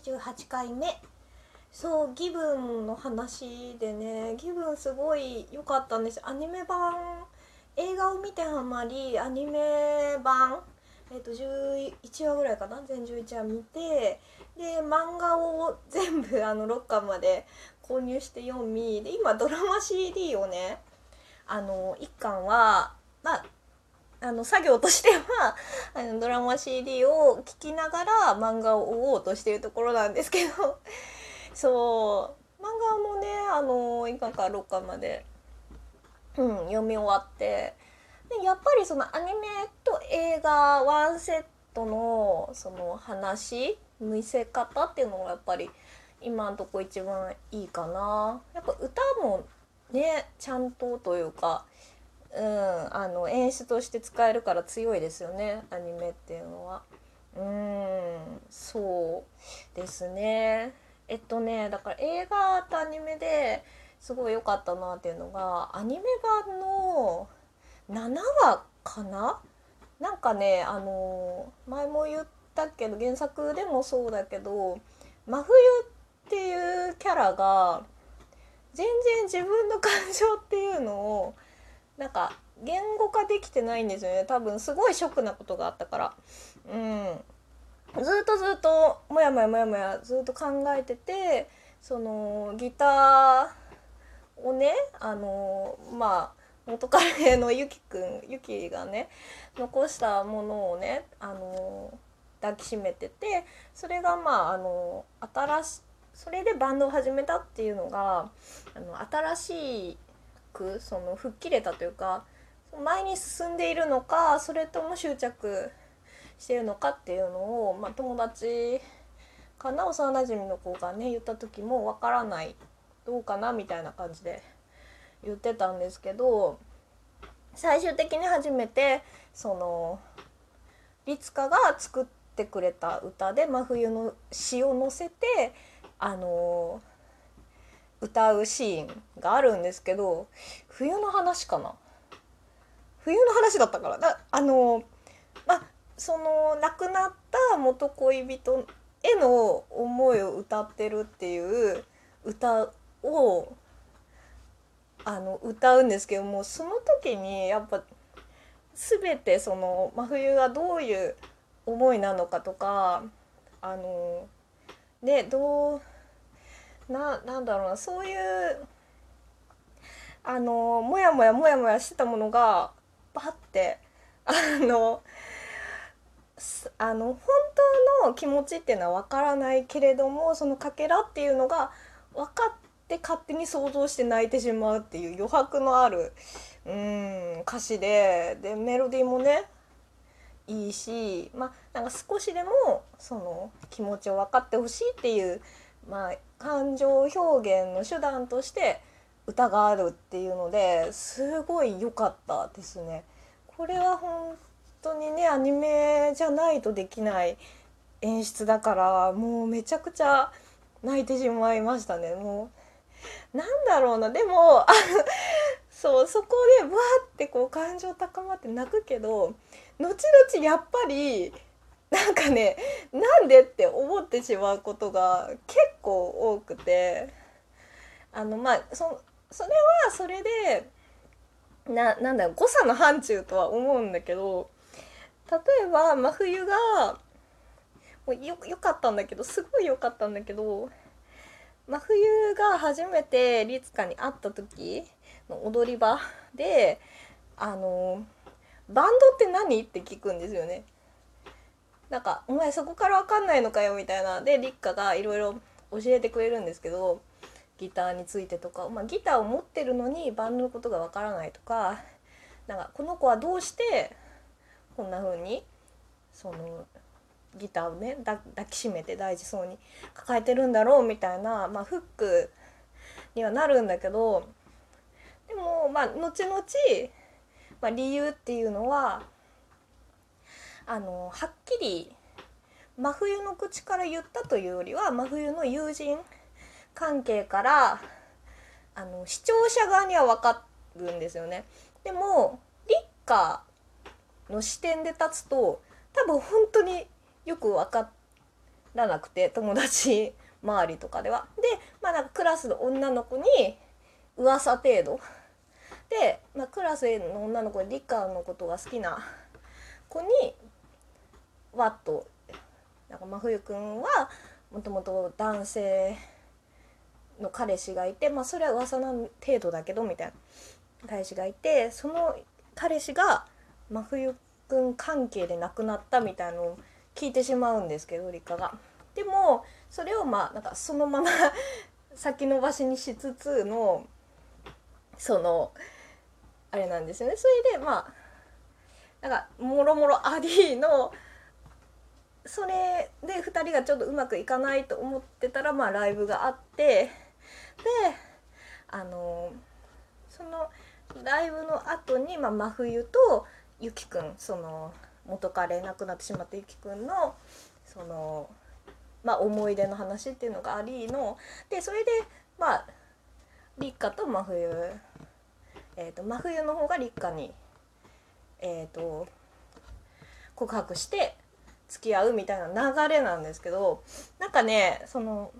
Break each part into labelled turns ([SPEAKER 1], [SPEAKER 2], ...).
[SPEAKER 1] 98回目。そうギブンの話でね。ギブンすごい良かったんです。アニメ版映画を見てハマりアニメ版えっと11話ぐらいかな？全11話見てで漫画を全部あの6巻まで購入して読みで今ドラマ CD をねあの1巻はまああの作業としてはあのドラマ CD を聴きながら漫画を追おうとしているところなんですけど そう漫画もねあの今から6巻まで、うん、読み終わってでやっぱりそのアニメと映画ワンセットのその話見せ方っていうのがやっぱり今んとこ一番いいかな。やっぱ歌もねちゃんとというかうん、あの演出として使えるから強いですよねアニメっていうのは。うんそうですねえっとねだから映画とアニメですごい良かったなっていうのがアニメ版の7話かな？なんかねあの前も言ったけど原作でもそうだけど真冬っていうキャラが全然自分の感情っていうのをなんか言語化できてないんですよね。多分すごいショックなことがあったから。うん。ずっとずっともやもやもやもやずっと考えててそのギターをねあのまあ元彼のゆきくんゆきがね残したものをねあの抱きしめててそれがまああの新しそれでバンドを始めたっていうのがあの新しいくその吹っ切れたというか前に進んでいるのかそれとも執着してるのかっていうのを、まあ、友達かな幼なじみの子がね言った時もわからないどうかなみたいな感じで言ってたんですけど最終的に初めてその律香が作ってくれた歌で真冬の詩を載せてあの歌うシーンがあるんですけど冬の話かな。冬の話だったから。だあのまあその亡くなった元恋人への思いを歌ってるっていう歌をあの歌うんですけどもその時にやっぱ全てその真冬がどういう思いなのかとかあのねどうななんだろうなそういうあのモヤモヤモヤモヤしてたものがバッてあのあの本当の気持ちっていうのは分からないけれどもそのかけらっていうのが分かって勝手に想像して泣いてしまうっていう余白のあるうん歌詞ででメロディーもねいいしまあなんか少しでもその気持ちを分かってほしいっていうまあ、感情表現の手段として歌があるっていうのですごい良かったですね。これは本当にねアニメじゃないとできない演出だからもうめちゃくちゃ泣いてしまいましたね。もうなんだろうなでも そうそこでわーってこう感情高まって泣くけど後々やっぱりなんかねなんでって思ってしまうことが結構多くてあのまあそそれはそれでななんだろう誤差の範疇とは思うんだけど例えば真冬がもうよよかったんだけどすごい良かったんだけど真冬が初めて律香に会った時の踊り場であのバンドって何？って聞くんですよね。なんか「お前そこから分かんないのかよ」みたいなで立花がいろいろ教えてくれるんですけどギターについてとか、まあ、ギターを持ってるのにバンドのことが分からないとかなんかこの子はどうしてこんな風にそのギターをね抱きしめて大事そうに抱えてるんだろうみたいな、まあ、フックにはなるんだけどでもまあ後々、まあ、理由っていうのはあのはっきり真冬の口から言ったというよりは真冬の友人関係からあの視聴者側には分かるんですよね。でも立花の視点で立つと多分本当によく分からなくて友達周りとかでは。でまあなんかクラスの女の子に噂程度で、まあ、クラスの女の子で理科のことが好きな子にわっとなんか真冬くんはもともと男性の彼氏がいてまあそれは噂の程度だけどみたいな彼氏がいてその彼氏が真冬くん関係で亡くなったみたいのを聞いてしまうんですけど理科が。でもそれをまあなんかそのまま先延ばしにしつつのそのあれなんですよね。それでまあなんかもろもろアディのそれで2人がちょっとうまくいかないと思ってたらまあライブがあってであのそのライブの後にまあ真冬とゆきくんその元彼亡くなってしまったゆきくんのそのまあ思い出の話っていうのがありのでそれでまあ立花と真冬えーと、真冬の方が立花にえっ、と告白して付き合うみたいな流れなんですけどなんかねその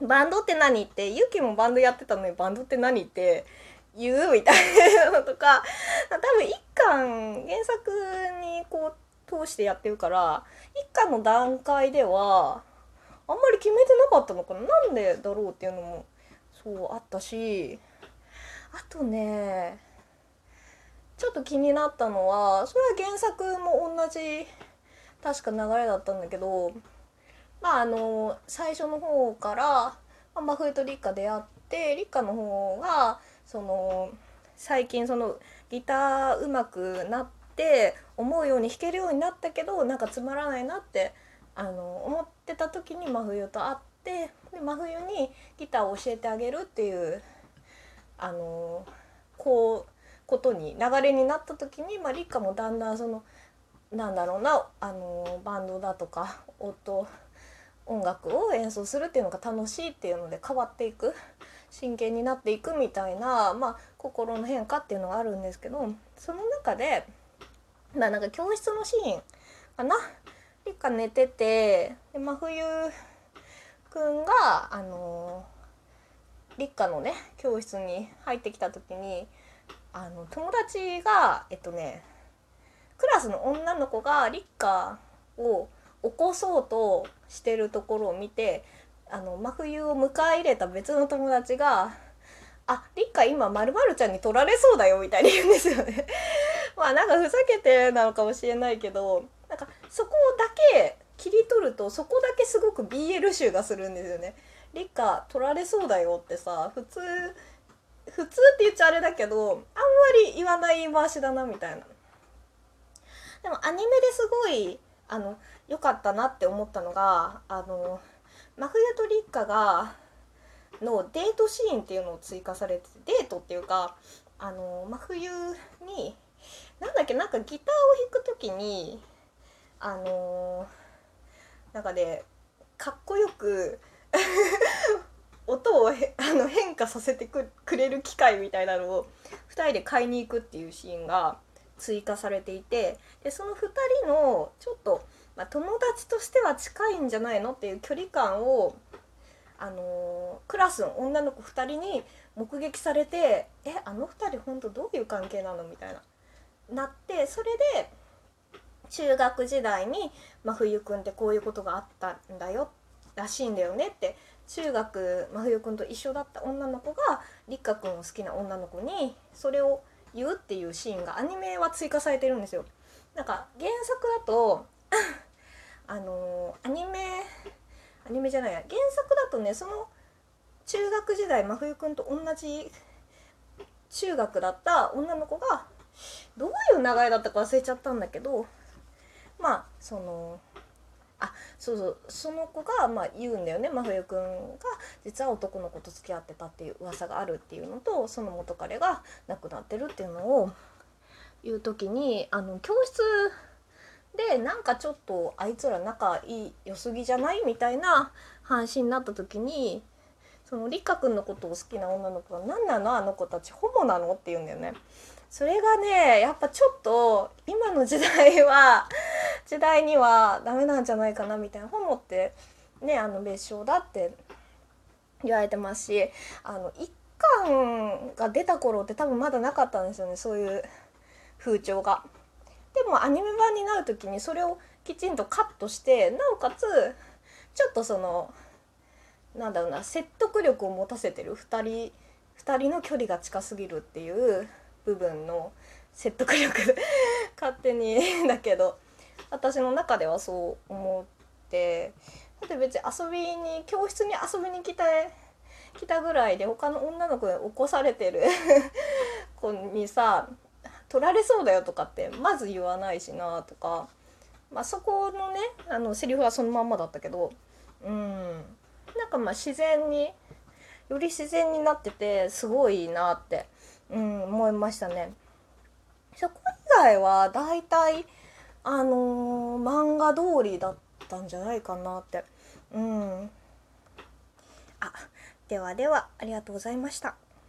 [SPEAKER 1] バンドって何ってユキもバンドやってたのにバンドって何って言うみたいなのとか 多分一巻原作にこう通してやってるから一巻の段階ではあんまり決めてなかったのかな。なんでだろうっていうのもそうあったしあとねちょっと気になったのはそれは原作も同じ確か流れだったんだけどまああの最初の方から、真冬と立花出会って立花の方がその最近そのギターうまくなって思うように弾けるようになったけどなんかつまらないなってあの思ってた時に真冬と会ってで真冬にギターを教えてあげるっていうあのこうことに流れになった時に、まあ、立花もだんだんそのなんだろうなあのバンドだとか音音楽を演奏するっていうのが楽しいっていうので変わっていく真剣になっていくみたいな、まあ、心の変化っていうのがあるんですけどその中で、まあ、なんか教室のシーンかな？立花寝ててで真冬くんがあの立花のね教室に入ってきた時にあの友達がえっとねクラスの女の子が立花を起こそうとしてるところを見てあの真冬を迎え入れた別の友達が「あ立花今まるちゃんに取られそうだよ」みたいに言うんですよね。まあなんかふざけてなのかもしれないけどなんかそこだけ切り取るとそこだけすごく BL 集がするんですよね。立花取られそうだよってさ普通普通って言っちゃあれだけどあんまり言わない言い回しだなみたいな。でもアニメですごいあの良かったなって思ったのがあの真冬と立花がのデートシーンっていうのを追加されててデートっていうかあの真冬になんだっけなんかギターを弾く時にあのなんかねかっこよく 音をあの変化させてくれる機械みたいなのを2人で買いに行くっていうシーンが追加されていてでその2人のちょっと、まあ、友達としては近いんじゃないのっていう距離感を、あのー、クラスの女の子2人に目撃されて「えあの2人本当どういう関係なの?」みたいななってそれで中学時代に「真冬くんってこういうことがあったんだよ」らしいんだよねって中学真冬くんと一緒だった女の子が立花くんを好きな女の子にそれを言うっていうシーンがアニメは追加されてるんですよ。なんか原作だと あのアニメアニメじゃないや原作だとねその中学時代真冬くんと同じ中学だった女の子がどういう流れだったか忘れちゃったんだけどまあそのあそうそうその子がまあ言うんだよね真冬くんが実は男の子と付き合ってたっていう噂があるっていうのとその元彼が亡くなってるっていうのを言う時にあの教室でなんかちょっとあいつら仲いい良すぎじゃないみたいな話になった時にそのりっかくんのことを好きな女の子が「何なのあの子たちホモなの?」って言うんだよね。それがねやっぱちょっと今の時代は時代にはダメなんじゃないかなみたいなホモってねあの別称だって言われてますしあの一巻が出た頃って多分まだなかったんですよねそういう風潮が。でもアニメ版になる時にそれをきちんとカットしてなおかつちょっとそのなんだろうな説得力を持たせてる2人2人の距離が近すぎるっていう部分の説得力勝手にだけど私の中ではそう思ってだって別に遊びに教室に遊びに来た来たぐらいで他の女の子に起こされてる 子にさ取られそうだよとかってまず言わないしなとか、まあ、そこのねあのセリフはそのまんまだったけどうんなんかまあ自然により自然になっててすごいなって、うん、思いましたね。そこ以外は大体あのー、漫画通りだったんじゃないかなってうんあではではありがとうございました。